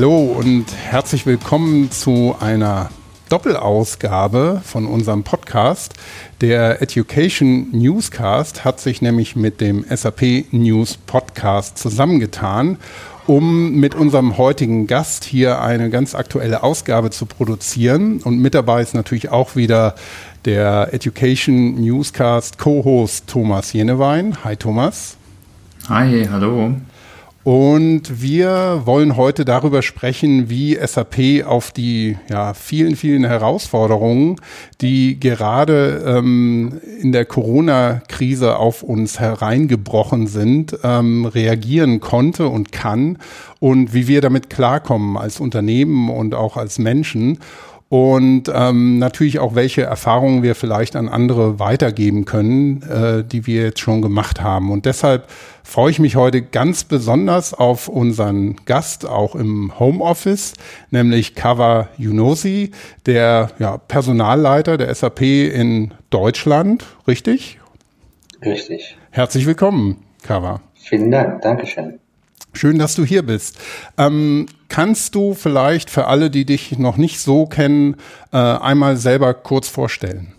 Hallo und herzlich willkommen zu einer Doppelausgabe von unserem Podcast. Der Education Newscast hat sich nämlich mit dem SAP News Podcast zusammengetan, um mit unserem heutigen Gast hier eine ganz aktuelle Ausgabe zu produzieren. Und mit dabei ist natürlich auch wieder der Education Newscast Co-Host Thomas Jenewein. Hi Thomas. Hi, hallo. Und wir wollen heute darüber sprechen, wie SAP auf die ja, vielen, vielen Herausforderungen, die gerade ähm, in der Corona-Krise auf uns hereingebrochen sind, ähm, reagieren konnte und kann und wie wir damit klarkommen als Unternehmen und auch als Menschen und ähm, natürlich auch, welche Erfahrungen wir vielleicht an andere weitergeben können, äh, die wir jetzt schon gemacht haben. Und deshalb freue ich mich heute ganz besonders auf unseren Gast, auch im Homeoffice, nämlich Kava Yunosi, der ja, Personalleiter der SAP in Deutschland, richtig? Richtig. Herzlich willkommen, Kava. Vielen Dank, Dankeschön. Schön, dass du hier bist. Ähm, kannst du vielleicht für alle, die dich noch nicht so kennen, äh, einmal selber kurz vorstellen?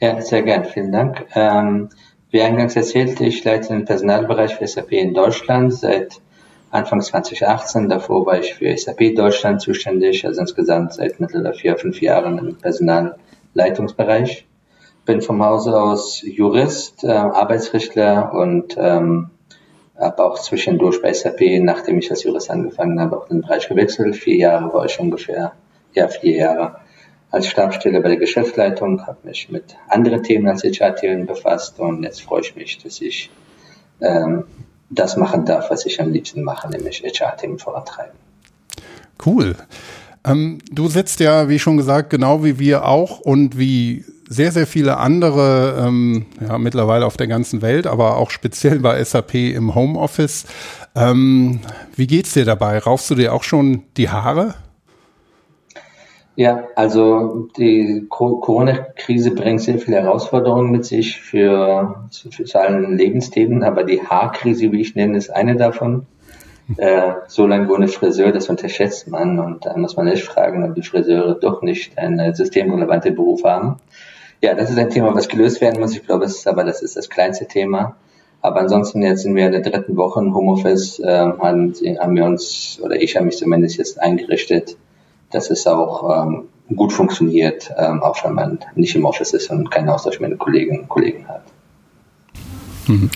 Ja, sehr gern. Vielen Dank. Ähm, wie eingangs erzählt, ich leite den Personalbereich für SAP in Deutschland seit Anfang 2018. Davor war ich für SAP Deutschland zuständig, also insgesamt seit mittlerweile vier, fünf Jahren im Personalleitungsbereich. Bin vom Hause aus Jurist, äh, Arbeitsrechtler und ähm, habe auch zwischendurch bei SAP, nachdem ich als Jurist angefangen habe, auch den Bereich gewechselt. Vier Jahre war ich ungefähr, ja, vier Jahre als Stabsstelle bei der Geschäftsleitung, habe mich mit anderen Themen als HR-Themen befasst und jetzt freue ich mich, dass ich ähm, das machen darf, was ich am liebsten mache, nämlich HR-Themen vorantreiben. Cool. Ähm, du sitzt ja, wie schon gesagt, genau wie wir auch und wie sehr, sehr viele andere, ähm, ja, mittlerweile auf der ganzen Welt, aber auch speziell bei SAP im Homeoffice. Ähm, wie geht's dir dabei? Rauchst du dir auch schon die Haare? Ja, also die Corona-Krise bringt sehr viele Herausforderungen mit sich für, für allen Lebensthemen, aber die Haarkrise, wie ich nenne, ist eine davon. Äh, so lange ohne Friseur, das unterschätzt man und da muss man echt fragen, ob die Friseure doch nicht einen systemrelevanten Beruf haben. Ja, das ist ein Thema, was gelöst werden muss. Ich glaube, es ist, aber das ist das kleinste Thema. Aber ansonsten jetzt sind wir in der dritten Woche im Homeoffice, äh, haben, haben wir uns, oder ich habe mich zumindest jetzt eingerichtet, dass es auch ähm, gut funktioniert, ähm, auch wenn man nicht im Office ist und keinen Austausch mit den Kolleginnen und Kollegen hat. Mhm.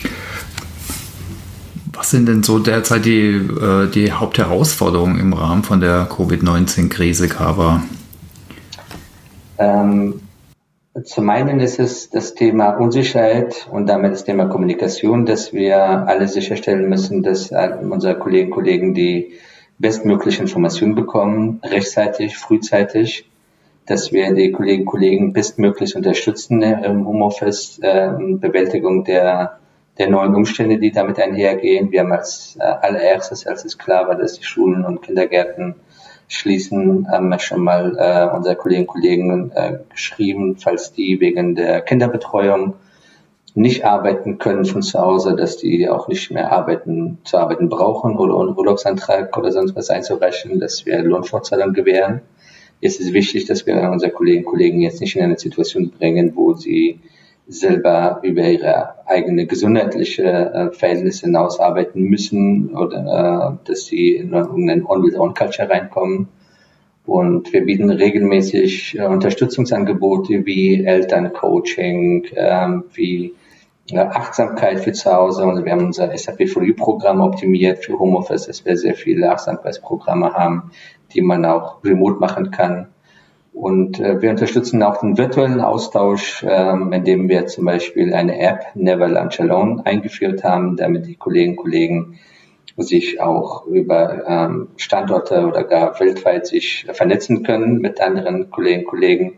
Was sind denn so derzeit die, äh, die Hauptherausforderungen im Rahmen von der Covid-19-Krise, Kava? Ähm, zum einen ist es das Thema Unsicherheit und damit das Thema Kommunikation, dass wir alle sicherstellen müssen, dass unsere Kolleginnen und Kollegen die bestmögliche Informationen bekommen, rechtzeitig, frühzeitig, dass wir die Kolleginnen und Kollegen bestmöglich unterstützen im Homeoffice, äh, Bewältigung der, der neuen Umstände, die damit einhergehen. Wir haben als äh, allererstes, als es klar war, dass die Schulen und Kindergärten schließen, haben wir schon mal äh, unsere Kolleginnen und Kollegen äh, geschrieben, falls die wegen der Kinderbetreuung nicht arbeiten können von zu Hause, dass die auch nicht mehr arbeiten, zu arbeiten brauchen oder einen Urlaubsantrag oder sonst was einzureichen, dass wir Lohnfortzahlung gewähren. Es ist wichtig, dass wir unsere Kolleginnen und Kollegen jetzt nicht in eine Situation bringen, wo sie selber über ihre eigene gesundheitliche äh, Verhältnisse hinaus arbeiten müssen oder äh, dass sie in einen On-with-On-Culture reinkommen. Und wir bieten regelmäßig äh, Unterstützungsangebote wie Elterncoaching, äh, wie äh, Achtsamkeit für zu Hause. Und wir haben unser SAP For You Programm optimiert für Homeoffice, dass wir sehr viele Achtsamkeitsprogramme haben, die man auch remote machen kann. Und äh, wir unterstützen auch den virtuellen Austausch, ähm, indem wir zum Beispiel eine App Never Lunch Alone eingeführt haben, damit die Kolleginnen und Kollegen sich auch über ähm, Standorte oder gar weltweit sich vernetzen können mit anderen Kolleginnen und Kollegen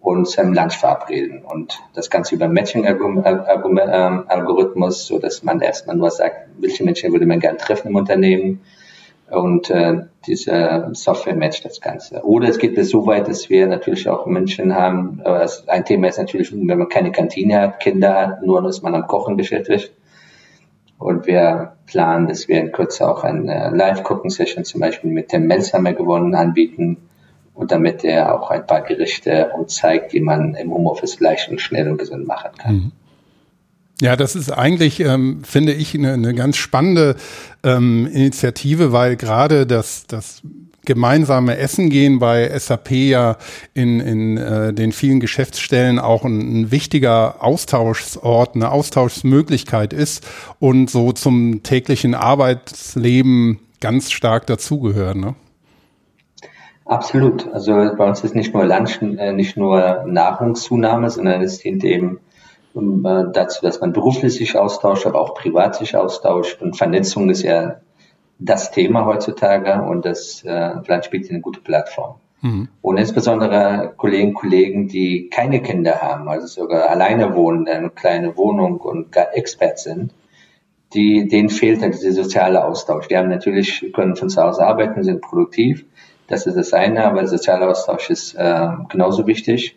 und zu einem Lunch verabreden. Und das Ganze über Matching-Algorithmus, so dass man erstmal nur sagt, welche Menschen würde man gerne treffen im Unternehmen und äh, diese Software matcht das Ganze. Oder es geht bis so weit, dass wir natürlich auch Menschen haben, äh, ein Thema ist natürlich, wenn man keine Kantine hat, Kinder hat, nur dass man am Kochen beschäftigt. Und wir planen, dass wir in Kürze auch eine Live-Cooking-Session zum Beispiel mit dem Melsheimer gewonnen anbieten. Und damit er auch ein paar Gerichte uns zeigt, wie man im Homeoffice leicht und schnell und gesund machen kann. Mhm. Ja, das ist eigentlich, ähm, finde ich, eine, eine ganz spannende ähm, Initiative, weil gerade das, das gemeinsame Essen gehen bei SAP ja in, in äh, den vielen Geschäftsstellen auch ein, ein wichtiger Austauschsort, eine Austauschmöglichkeit ist und so zum täglichen Arbeitsleben ganz stark dazugehören. Ne? Absolut. Also bei uns ist nicht nur Lunch, äh, nicht nur Nahrungszunahme, sondern es dient eben äh, dazu, dass man beruflich sich austauscht, aber auch privat sich austauscht. Und Vernetzung ist ja das Thema heutzutage und das äh, vielleicht spielt eine gute Plattform. Mhm. Und insbesondere Kollegen, Kollegen, die keine Kinder haben, also sogar alleine wohnen, eine kleine Wohnung und gar Expert sind, die, denen fehlt dann dieser soziale Austausch. Die haben natürlich, können von zu Hause arbeiten, sind produktiv. Das ist das eine, aber der soziale Austausch ist äh, genauso wichtig.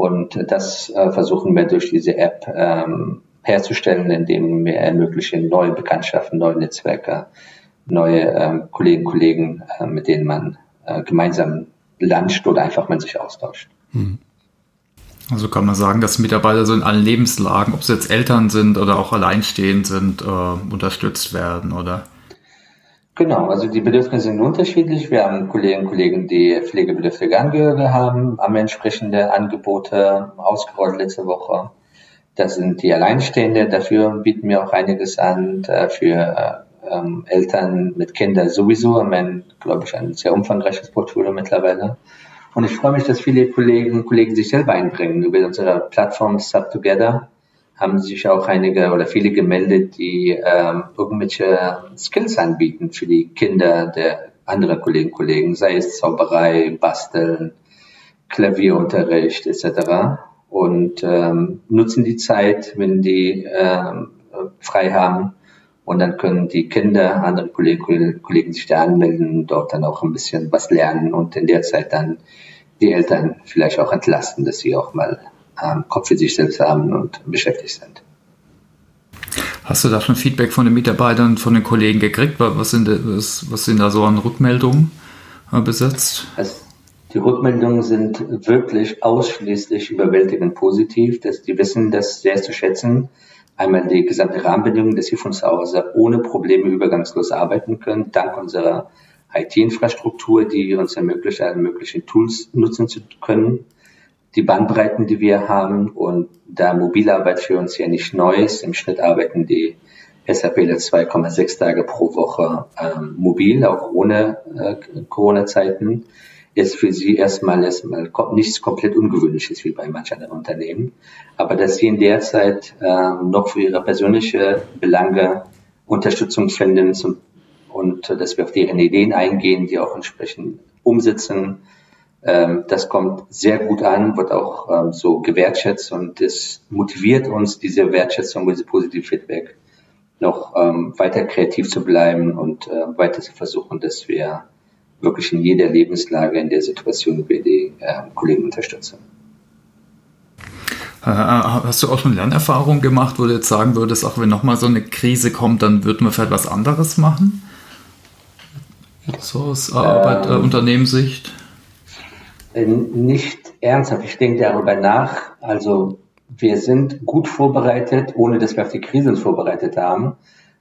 Und das äh, versuchen wir durch diese App ähm, herzustellen, indem wir ermöglichen neue Bekanntschaften, neue Netzwerke, neue äh, Kolleginnen und Kollegen, äh, mit denen man äh, gemeinsam luncht oder einfach man sich austauscht. Hm. Also kann man sagen, dass Mitarbeiter so in allen Lebenslagen, ob sie jetzt Eltern sind oder auch alleinstehend sind, äh, unterstützt werden, oder? Genau, also die Bedürfnisse sind unterschiedlich. Wir haben Kolleginnen und Kollegen, die pflegebedürftige Angehörige haben, haben entsprechende Angebote ausgerollt letzte Woche. Das sind die Alleinstehende, dafür bieten wir auch einiges an äh, für ähm, Eltern mit Kindern sowieso. Wir haben, glaube ich, ein sehr umfangreiches Portfolio mittlerweile. Und ich freue mich, dass viele Kollegen und Kollegen sich selber einbringen. Über unsere Plattform Sub Together haben sich auch einige oder viele gemeldet, die ähm, irgendwelche Skills anbieten für die Kinder der anderen Kollegen und Kollegen, sei es Zauberei, Basteln, Klavierunterricht etc. Und ähm, nutzen die Zeit, wenn die ähm, frei haben, und dann können die Kinder, andere Kollegen, Kollegen sich da anmelden, dort dann auch ein bisschen was lernen und in der Zeit dann die Eltern vielleicht auch entlasten, dass sie auch mal ähm, Kopf für sich selbst haben und beschäftigt sind. Hast du da schon Feedback von den Mitarbeitern, von den Kollegen gekriegt? Was sind, was, was sind da so an Rückmeldungen äh, besetzt? Also die Rückmeldungen sind wirklich ausschließlich überwältigend positiv, dass die wissen das sehr zu schätzen, Einmal die gesamte Rahmenbedingungen, dass sie von zu Hause ohne Probleme übergangslos arbeiten können, dank unserer IT-Infrastruktur, die uns ermöglicht, alle möglichen Tools nutzen zu können. Die Bandbreiten, die wir haben und da Mobilarbeit für uns ja nicht neu ist, im Schnitt arbeiten die SAPler 2,6 Tage pro Woche ähm, mobil, auch ohne äh, Corona-Zeiten ist für sie erstmal erstmal nichts komplett Ungewöhnliches wie bei manchen anderen Unternehmen. Aber dass sie in der Zeit äh, noch für ihre persönliche Belange Unterstützung finden zum, und äh, dass wir auf deren Ideen eingehen, die auch entsprechend umsetzen, das kommt sehr gut an, wird auch ähm, so gewertschätzt und es motiviert uns, diese Wertschätzung, diese positive Feedback noch ähm, weiter kreativ zu bleiben und äh, weiter zu versuchen, dass wir wirklich in jeder Lebenslage, in der Situation wir die äh, Kollegen unterstützen. Äh, hast du auch schon Lernerfahrungen gemacht, wo du jetzt sagen würdest, auch wenn nochmal so eine Krise kommt, dann würden wir vielleicht was anderes machen? So aus Arbeit, äh, ähm, Unternehmenssicht? Äh, nicht ernsthaft. Ich denke darüber nach. Also wir sind gut vorbereitet, ohne dass wir auf die Krise uns vorbereitet haben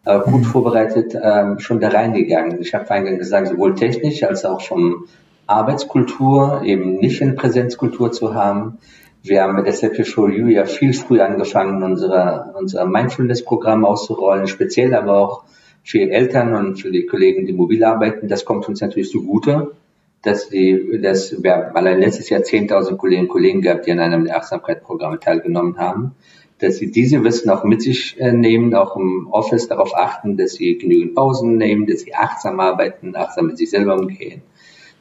äh, gut vorbereitet ähm, schon da reingegangen. Ich habe vorhin gesagt, sowohl technisch als auch vom Arbeitskultur, eben nicht in Präsenzkultur zu haben. Wir haben mit SAP for You ja viel früher angefangen, unsere, unser Mindfulness-Programm auszurollen, speziell aber auch für Eltern und für die Kollegen, die mobil arbeiten. Das kommt uns natürlich zugute, dass die, dass wir allein letztes Jahr 10.000 Kolleginnen und Kollegen gehabt, die an einem der Achtsamkeitsprogramme teilgenommen haben dass sie diese Wissen auch mit sich äh, nehmen, auch im Office darauf achten, dass sie genügend Pausen nehmen, dass sie achtsam arbeiten, achtsam mit sich selber umgehen,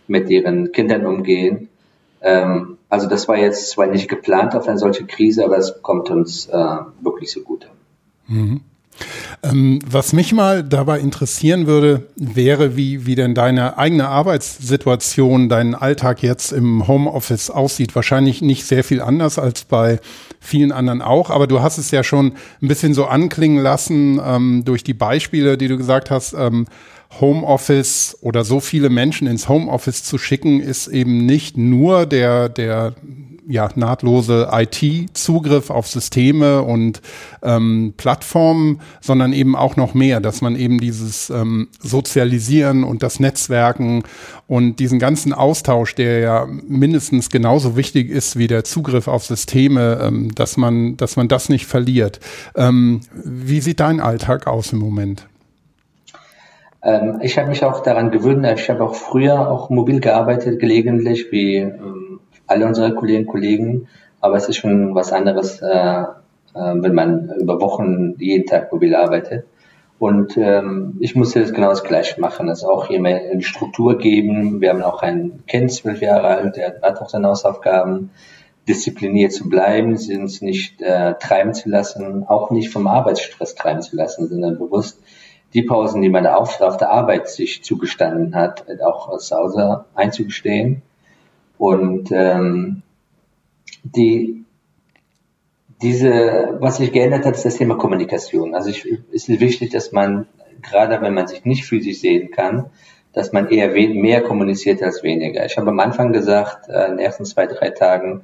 mit ihren Kindern umgehen. Ähm, also das war jetzt zwar nicht geplant auf eine solche Krise, aber es kommt uns äh, wirklich so gut. Mhm. Ähm, was mich mal dabei interessieren würde, wäre, wie, wie denn deine eigene Arbeitssituation, dein Alltag jetzt im Homeoffice aussieht. Wahrscheinlich nicht sehr viel anders als bei vielen anderen auch, aber du hast es ja schon ein bisschen so anklingen lassen ähm, durch die Beispiele, die du gesagt hast. Ähm, Homeoffice oder so viele Menschen ins Homeoffice zu schicken, ist eben nicht nur der, der ja, nahtlose IT-Zugriff auf Systeme und ähm, Plattformen, sondern eben auch noch mehr, dass man eben dieses ähm, Sozialisieren und das Netzwerken und diesen ganzen Austausch, der ja mindestens genauso wichtig ist wie der Zugriff auf Systeme, ähm, dass man, dass man das nicht verliert. Ähm, wie sieht dein Alltag aus im Moment? Ähm, ich habe mich auch daran gewöhnt. Ich habe auch früher auch mobil gearbeitet, gelegentlich, wie ähm, alle unsere Kolleginnen und Kollegen. Aber es ist schon was anderes, äh, äh, wenn man über Wochen jeden Tag mobil arbeitet. Und ähm, ich musste das genau das Gleiche machen, also auch hier mehr eine Struktur geben. Wir haben auch einen Kind, zwölf Jahre alt, der hat auch seine Hausaufgaben, diszipliniert zu bleiben, sie uns nicht äh, treiben zu lassen, auch nicht vom Arbeitsstress treiben zu lassen, sondern bewusst die Pausen, die man auf, auf der Arbeit sich zugestanden hat, auch zu Hause einzugestehen. Und ähm, die, diese, was sich geändert hat, ist das Thema Kommunikation. Also ich, es ist wichtig, dass man, gerade wenn man sich nicht physisch sehen kann, dass man eher mehr kommuniziert als weniger. Ich habe am Anfang gesagt, äh, in den ersten zwei, drei Tagen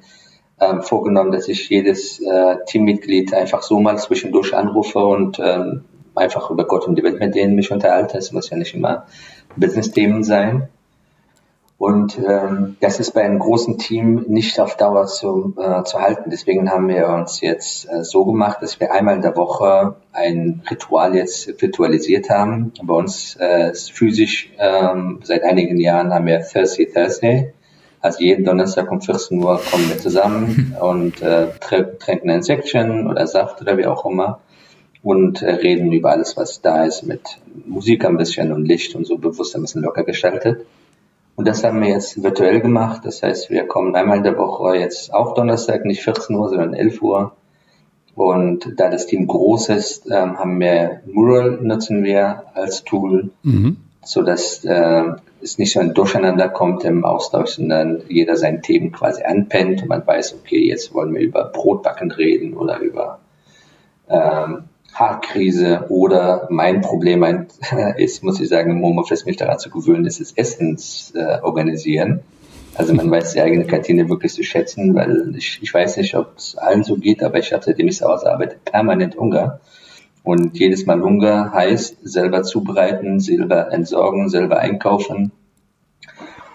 ähm, vorgenommen, dass ich jedes äh, Teammitglied einfach so mal zwischendurch anrufe und ähm, einfach über Gott und die Welt mit denen mich unterhalte. Es muss ja nicht immer Business-Themen sein. Und ähm, das ist bei einem großen Team nicht auf Dauer zu, äh, zu halten. Deswegen haben wir uns jetzt äh, so gemacht, dass wir einmal in der Woche ein Ritual jetzt virtualisiert haben. Bei uns äh, physisch ähm, seit einigen Jahren haben wir Thursday Thursday. Also jeden Donnerstag um 14 Uhr kommen wir zusammen und äh, trinken ein Section oder Saft oder wie auch immer und äh, reden über alles, was da ist, mit Musik ein bisschen und Licht und so bewusst ein bisschen locker gestaltet. Und das haben wir jetzt virtuell gemacht. Das heißt, wir kommen einmal in der Woche jetzt auch Donnerstag, nicht 14 Uhr, sondern 11 Uhr. Und da das Team groß ist, ähm, haben wir Mural nutzen wir als Tool, mhm. so dass äh, es nicht so ein Durcheinander kommt im Austausch, sondern jeder sein Themen quasi anpennt und man weiß, okay, jetzt wollen wir über Brotbacken reden oder über ähm, Haarkrise oder mein Problem ist, muss ich sagen, im Homeoffice mich daran zu gewöhnen, ist das Essens äh, organisieren. Also man weiß die eigene Kantine wirklich zu schätzen, weil ich, ich weiß nicht, ob es allen so geht, aber ich habe, seitdem ich zu Hause arbeite, permanent Hunger. Und jedes Mal Hunger heißt selber zubereiten, selber entsorgen, selber einkaufen.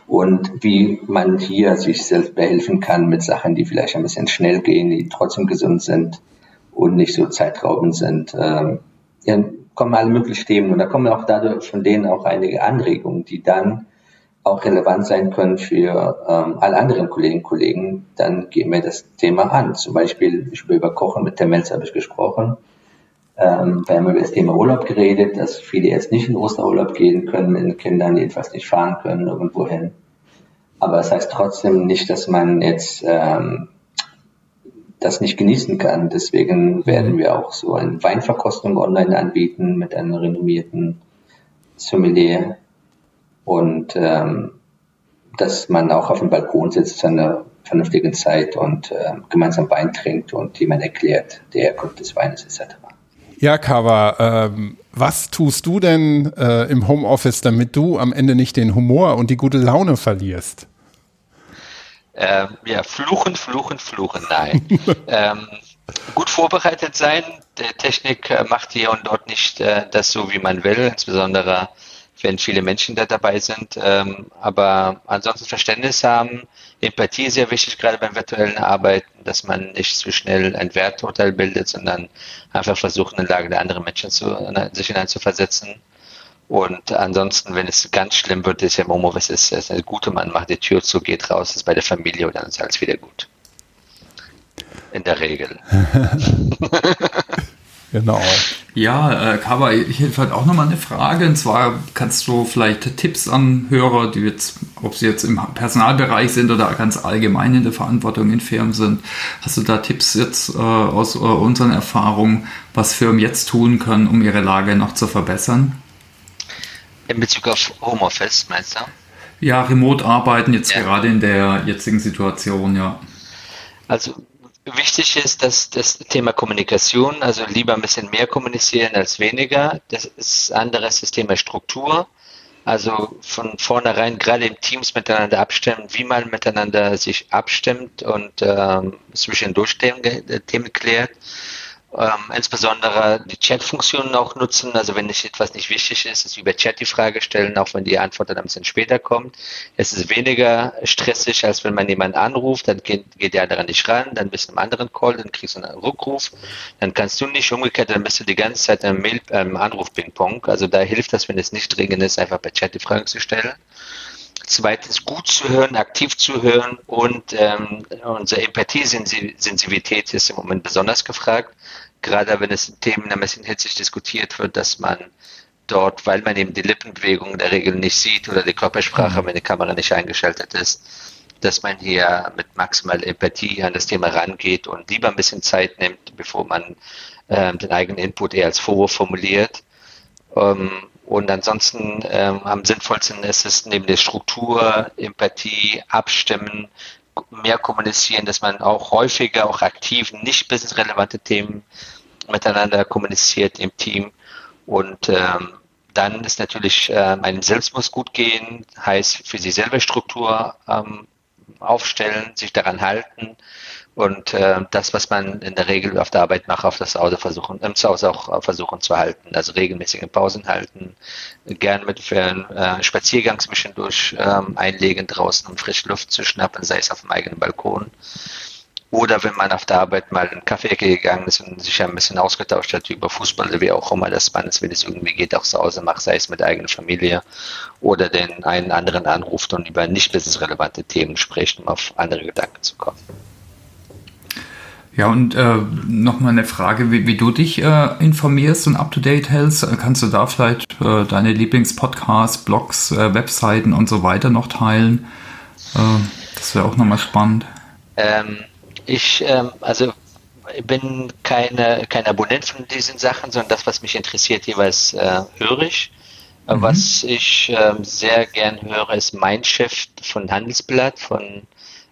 Und wie man hier sich selbst behelfen kann mit Sachen, die vielleicht ein bisschen schnell gehen, die trotzdem gesund sind und nicht so zeitraubend sind. Ähm, ja, kommen alle möglichen Themen und da kommen auch dadurch von denen auch einige Anregungen, die dann auch relevant sein können für ähm, alle anderen Kolleginnen und Kollegen, dann gehen wir das Thema an. Zum Beispiel, ich habe über Kochen mit der Melz habe ich gesprochen. Ähm, wir haben über das Thema Urlaub geredet, dass viele jetzt nicht in Osterurlaub gehen können mit den Kindern, jedenfalls nicht fahren können irgendwo hin. Aber das heißt trotzdem nicht, dass man jetzt ähm, das nicht genießen kann. Deswegen werden wir auch so eine Weinverkostung online anbieten mit einem renommierten Sommelier und ähm, dass man auch auf dem Balkon sitzt zu einer vernünftigen Zeit und äh, gemeinsam Wein trinkt und jemand erklärt der Herkunft des Weines etc. Ja, Kava, ähm, was tust du denn äh, im Homeoffice, damit du am Ende nicht den Humor und die gute Laune verlierst? Ähm, ja, fluchen, fluchen, fluchen, nein. ähm, gut vorbereitet sein. Die Technik äh, macht hier und dort nicht äh, das so, wie man will, insbesondere wenn viele Menschen da dabei sind. Ähm, aber ansonsten Verständnis haben, Empathie ist sehr wichtig, gerade beim virtuellen Arbeiten, dass man nicht zu schnell ein Werturteil bildet, sondern einfach versucht, in der Lage der anderen Menschen zu, sich hineinzuversetzen. Und ansonsten, wenn es ganz schlimm wird, ist ja im Homeoffice ist, ist eine gute Mann macht die Tür zu, geht raus, ist bei der Familie und dann ist alles wieder gut. In der Regel. Genau. Ja, äh, Kaba, ich hätte halt auch nochmal eine Frage. Und zwar kannst du vielleicht Tipps an Hörer, die jetzt, ob sie jetzt im Personalbereich sind oder ganz allgemein in der Verantwortung in Firmen sind, hast du da Tipps jetzt äh, aus äh, unseren Erfahrungen, was Firmen jetzt tun können, um ihre Lage noch zu verbessern? In Bezug auf Homeoffice, meinst du? Ja, Remote-Arbeiten jetzt ja. gerade in der jetzigen Situation, ja. Also wichtig ist, dass das Thema Kommunikation, also lieber ein bisschen mehr kommunizieren als weniger. Das ist anderes das Thema Struktur. Also von vornherein gerade im Teams miteinander abstimmen, wie man miteinander sich abstimmt und ähm, zwischendurch Themen, Themen klärt ähm, insbesondere die Chat-Funktionen auch nutzen. Also wenn nicht etwas nicht wichtig ist, ist über Chat die Frage stellen, auch wenn die Antwort dann ein bisschen später kommt. Es ist weniger stressig, als wenn man jemanden anruft, dann geht, geht der andere nicht ran, dann bist du im anderen Call, dann kriegst du einen Rückruf, dann kannst du nicht umgekehrt, dann bist du die ganze Zeit im, Mail, ähm, Anruf-Ping-Pong. Also da hilft das, wenn es nicht dringend ist, einfach bei Chat die Frage zu stellen. Zweitens gut zu hören, aktiv zu hören und ähm, unsere Empathie-Sensibilität ist im Moment besonders gefragt. Gerade wenn es Themen ein bisschen hitzig diskutiert wird, dass man dort, weil man eben die Lippenbewegung in der Regel nicht sieht oder die Körpersprache, mhm. wenn die Kamera nicht eingeschaltet ist, dass man hier mit maximal Empathie an das Thema rangeht und lieber ein bisschen Zeit nimmt, bevor man ähm, den eigenen Input eher als Vorwurf formuliert. Ähm, und ansonsten ähm, am sinnvollsten ist es neben der Struktur, Empathie, Abstimmen, mehr kommunizieren, dass man auch häufiger, auch aktiv, nicht businessrelevante Themen miteinander kommuniziert im Team. Und ähm, dann ist natürlich, äh, einem selbst muss gut gehen, heißt für sich selber Struktur ähm, aufstellen, sich daran halten und äh, das, was man in der Regel auf der Arbeit macht, auf das Hause versuchen, im Zuhause auch versuchen zu halten. Also regelmäßige Pausen halten, gern mit für einen äh, Spaziergang zwischendurch ähm, einlegen draußen, um frische Luft zu schnappen, sei es auf dem eigenen Balkon. Oder wenn man auf der Arbeit mal in Kaffeeecke gegangen ist und sich ein bisschen ausgetauscht hat über Fußball oder wie auch immer das man es, wenn es irgendwie geht, auch zu Hause macht, sei es mit eigener Familie oder den einen anderen anruft und über nicht businessrelevante Themen spricht, um auf andere Gedanken zu kommen. Ja, und äh, nochmal eine Frage, wie, wie du dich äh, informierst und up-to-date hältst. Kannst du da vielleicht äh, deine Lieblingspodcasts, Blogs, äh, Webseiten und so weiter noch teilen? Äh, das wäre auch nochmal spannend. Ähm, ich, ähm, also ich bin keine, kein Abonnent von diesen Sachen, sondern das, was mich interessiert, jeweils äh, höre ich. Mhm. Was ich ähm, sehr gern höre, ist Mindshift von Handelsblatt, von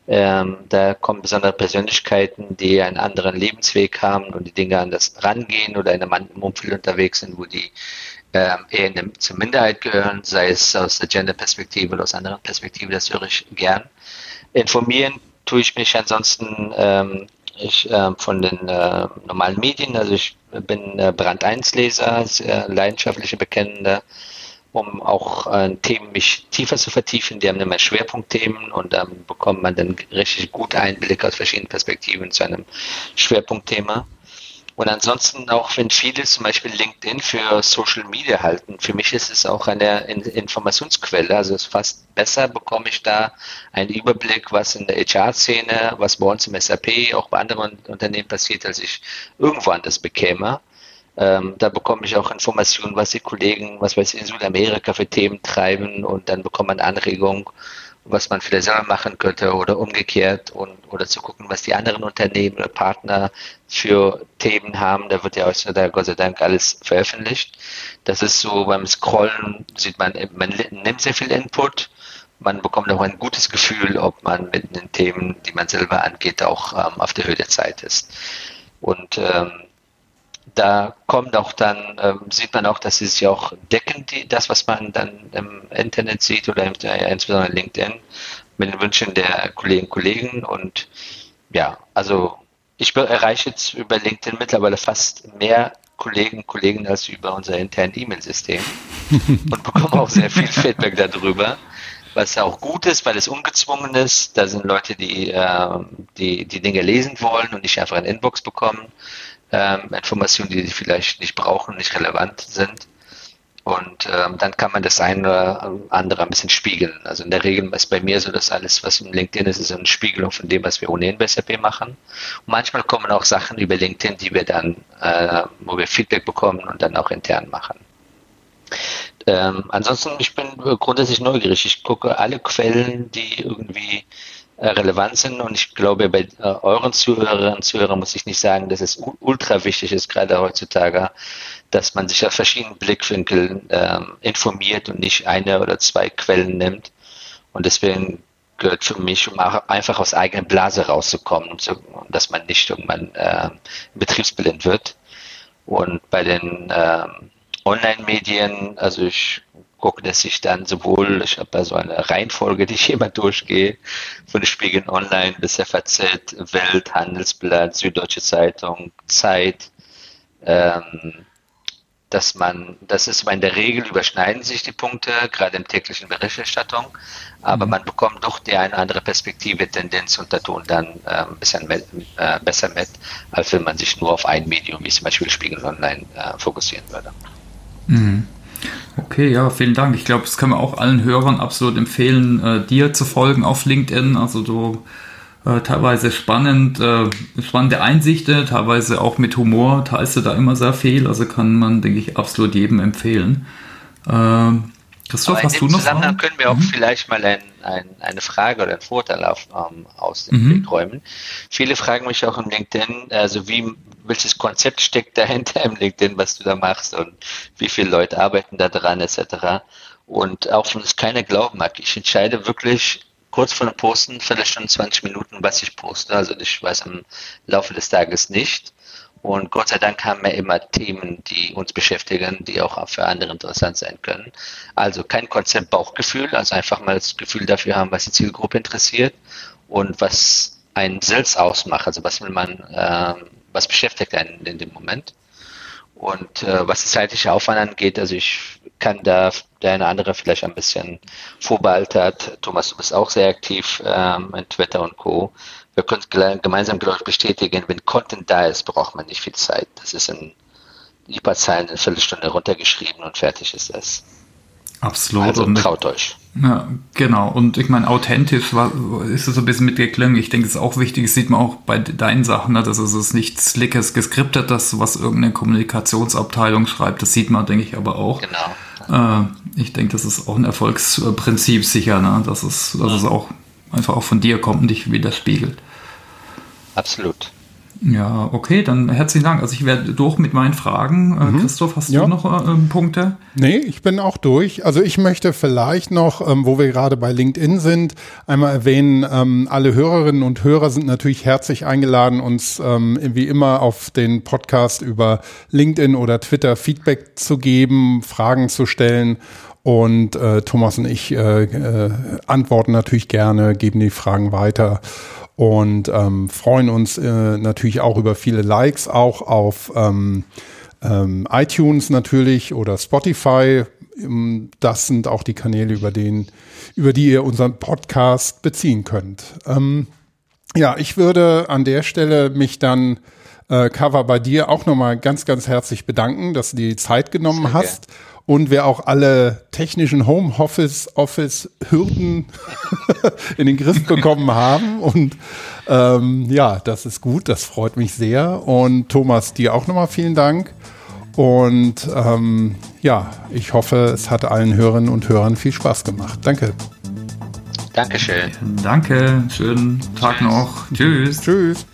ähm, da kommen besondere Persönlichkeiten, die einen anderen Lebensweg haben und die Dinge anders rangehen oder in einem Umfeld unterwegs sind, wo die ähm, eher in zur Minderheit gehören, sei es aus der Gender-Perspektive oder aus anderen Perspektiven, das höre ich gern. Informieren tue ich mich ansonsten ähm, ich, äh, von den äh, normalen Medien, also ich bin äh, Brand 1 Leser, sehr leidenschaftlicher Bekennender um auch äh, Themen mich tiefer zu vertiefen. Die haben immer Schwerpunktthemen und dann ähm, bekommt man dann richtig gut Einblick aus verschiedenen Perspektiven zu einem Schwerpunktthema. Und ansonsten auch, wenn viele zum Beispiel LinkedIn für Social Media halten, für mich ist es auch eine Informationsquelle. Also es ist fast besser bekomme ich da einen Überblick, was in der HR-Szene, was bei uns im SAP, auch bei anderen Unternehmen passiert, als ich irgendwo anders bekäme. Ähm, da bekomme ich auch Informationen, was die Kollegen, was weiß ich, in Südamerika für Themen treiben und dann bekommt man Anregungen, was man vielleicht selber machen könnte oder umgekehrt und oder zu gucken, was die anderen Unternehmen oder Partner für Themen haben. Da wird ja heutzutage Gott sei Dank alles veröffentlicht. Das ist so beim Scrollen sieht man, man nimmt sehr viel Input. Man bekommt auch ein gutes Gefühl, ob man mit den Themen, die man selber angeht, auch ähm, auf der Höhe der Zeit ist. Und ähm, da kommt auch dann, ähm, sieht man auch, dass sie sich auch decken, die, das, was man dann im Internet sieht oder im, äh, insbesondere LinkedIn, mit den Wünschen der Kolleginnen und Kollegen. Und ja, also ich erreiche jetzt über LinkedIn mittlerweile fast mehr Kollegen und Kollegen als über unser internes E-Mail-System und bekomme auch sehr viel Feedback darüber, was auch gut ist, weil es ungezwungen ist. Da sind Leute, die, äh, die die Dinge lesen wollen und nicht einfach ein Inbox bekommen ähm, Informationen, die sie vielleicht nicht brauchen, nicht relevant sind. Und ähm, dann kann man das eine oder andere ein bisschen spiegeln. Also in der Regel ist bei mir so, dass alles, was in LinkedIn ist, ist eine Spiegelung von dem, was wir ohnehin bei SAP machen. Und manchmal kommen auch Sachen über LinkedIn, die wir dann, äh, wo wir Feedback bekommen und dann auch intern machen. Ähm, ansonsten, ich bin grundsätzlich neugierig. Ich gucke alle Quellen, die irgendwie relevant sind. Und ich glaube, bei äh, euren Zuhörerinnen und Zuhörern muss ich nicht sagen, dass es ultra wichtig ist, gerade heutzutage, dass man sich aus verschiedenen Blickwinkeln ähm, informiert und nicht eine oder zwei Quellen nimmt. Und deswegen gehört für mich, um auch einfach aus eigener Blase rauszukommen und, so, dass man nicht irgendwann äh, betriebsblind wird. Und bei den ähm, Online-Medien, also ich gucke, dass ich dann sowohl, ich habe da so eine Reihenfolge, die ich immer durchgehe, von den Spiegeln Online bis FAZ, Welt, Handelsblatt, Süddeutsche Zeitung, Zeit, ähm, dass man, das ist in der Regel überschneiden sich die Punkte, gerade im täglichen Berichterstattung, aber mhm. man bekommt doch die eine andere Perspektive, Tendenz und Ton dann äh, ein bisschen mit, äh, besser mit, als wenn man sich nur auf ein Medium, wie zum Beispiel Spiegel Online, äh, fokussieren würde. Mhm. Okay, ja, vielen Dank. Ich glaube, das können wir auch allen Hörern absolut empfehlen, äh, dir zu folgen auf LinkedIn. Also du äh, teilweise spannend, äh, spannende Einsichten, teilweise auch mit Humor, teilst du da immer sehr viel. Also kann man, denke ich, absolut jedem empfehlen. Äh, Christoph, hast du noch Zusammenhang können wir auch mhm. vielleicht mal ein, ein, eine Frage oder ein Vorteil auf, ähm, aus dem mhm. Blick räumen. Viele fragen mich auch im LinkedIn, also wie, welches Konzept steckt dahinter im LinkedIn, was du da machst und wie viele Leute arbeiten da dran etc. Und auch wenn es keiner glauben mag, ich entscheide wirklich kurz vor dem Posten, Viertelstunde, 20 Minuten, was ich poste. Also ich weiß am Laufe des Tages nicht. Und Gott sei Dank haben wir immer Themen, die uns beschäftigen, die auch für andere interessant sein können. Also kein Konzept Bauchgefühl, also einfach mal das Gefühl dafür haben, was die Zielgruppe interessiert und was einen selbst ausmacht. Also was will man, äh, was beschäftigt einen in dem Moment. Und äh, was die zeitliche Aufwand angeht, also ich kann da der eine andere vielleicht ein bisschen vorbehaltet. Thomas, du bist auch sehr aktiv ähm, in Twitter und Co wir können gemeinsam, glaube ich, bestätigen, wenn Content da ist, braucht man nicht viel Zeit. Das ist in ein paar Zeilen eine Viertelstunde runtergeschrieben und fertig ist das. Absolut. Also und traut euch. Ja, genau. Und ich meine, authentisch war, ist es so ein bisschen mitgeklungen. Ich denke, es ist auch wichtig, das sieht man auch bei deinen Sachen, ne, dass es nicht slickes, geskriptet, das, was irgendeine Kommunikationsabteilung schreibt. Das sieht man, denke ich, aber auch. Genau. Äh, ich denke, das ist auch ein Erfolgsprinzip sicher, ne? dass, es, dass ja. es auch einfach auch von dir kommt und dich widerspiegelt. Absolut. Ja, okay, dann herzlichen Dank. Also ich werde durch mit meinen Fragen. Äh, mhm. Christoph, hast ja. du noch äh, Punkte? Nee, ich bin auch durch. Also ich möchte vielleicht noch, ähm, wo wir gerade bei LinkedIn sind, einmal erwähnen, ähm, alle Hörerinnen und Hörer sind natürlich herzlich eingeladen, uns ähm, wie immer auf den Podcast über LinkedIn oder Twitter Feedback zu geben, Fragen zu stellen. Und äh, Thomas und ich äh, äh, antworten natürlich gerne, geben die Fragen weiter und ähm, freuen uns äh, natürlich auch über viele Likes, auch auf ähm, ähm, iTunes natürlich oder Spotify. Ähm, das sind auch die Kanäle, über, den, über die ihr unseren Podcast beziehen könnt. Ähm, ja, ich würde an der Stelle mich dann äh, Cover bei dir auch nochmal ganz, ganz herzlich bedanken, dass du die Zeit genommen Sehr hast. Gern und wir auch alle technischen Homeoffice Office Hürden in den Griff bekommen haben und ähm, ja, das ist gut, das freut mich sehr und Thomas dir auch nochmal vielen Dank und ähm, ja, ich hoffe, es hat allen Hörerinnen und Hörern viel Spaß gemacht. Danke. Dankeschön. Danke, schönen Tag Tschüss. noch. Tschüss. Tschüss.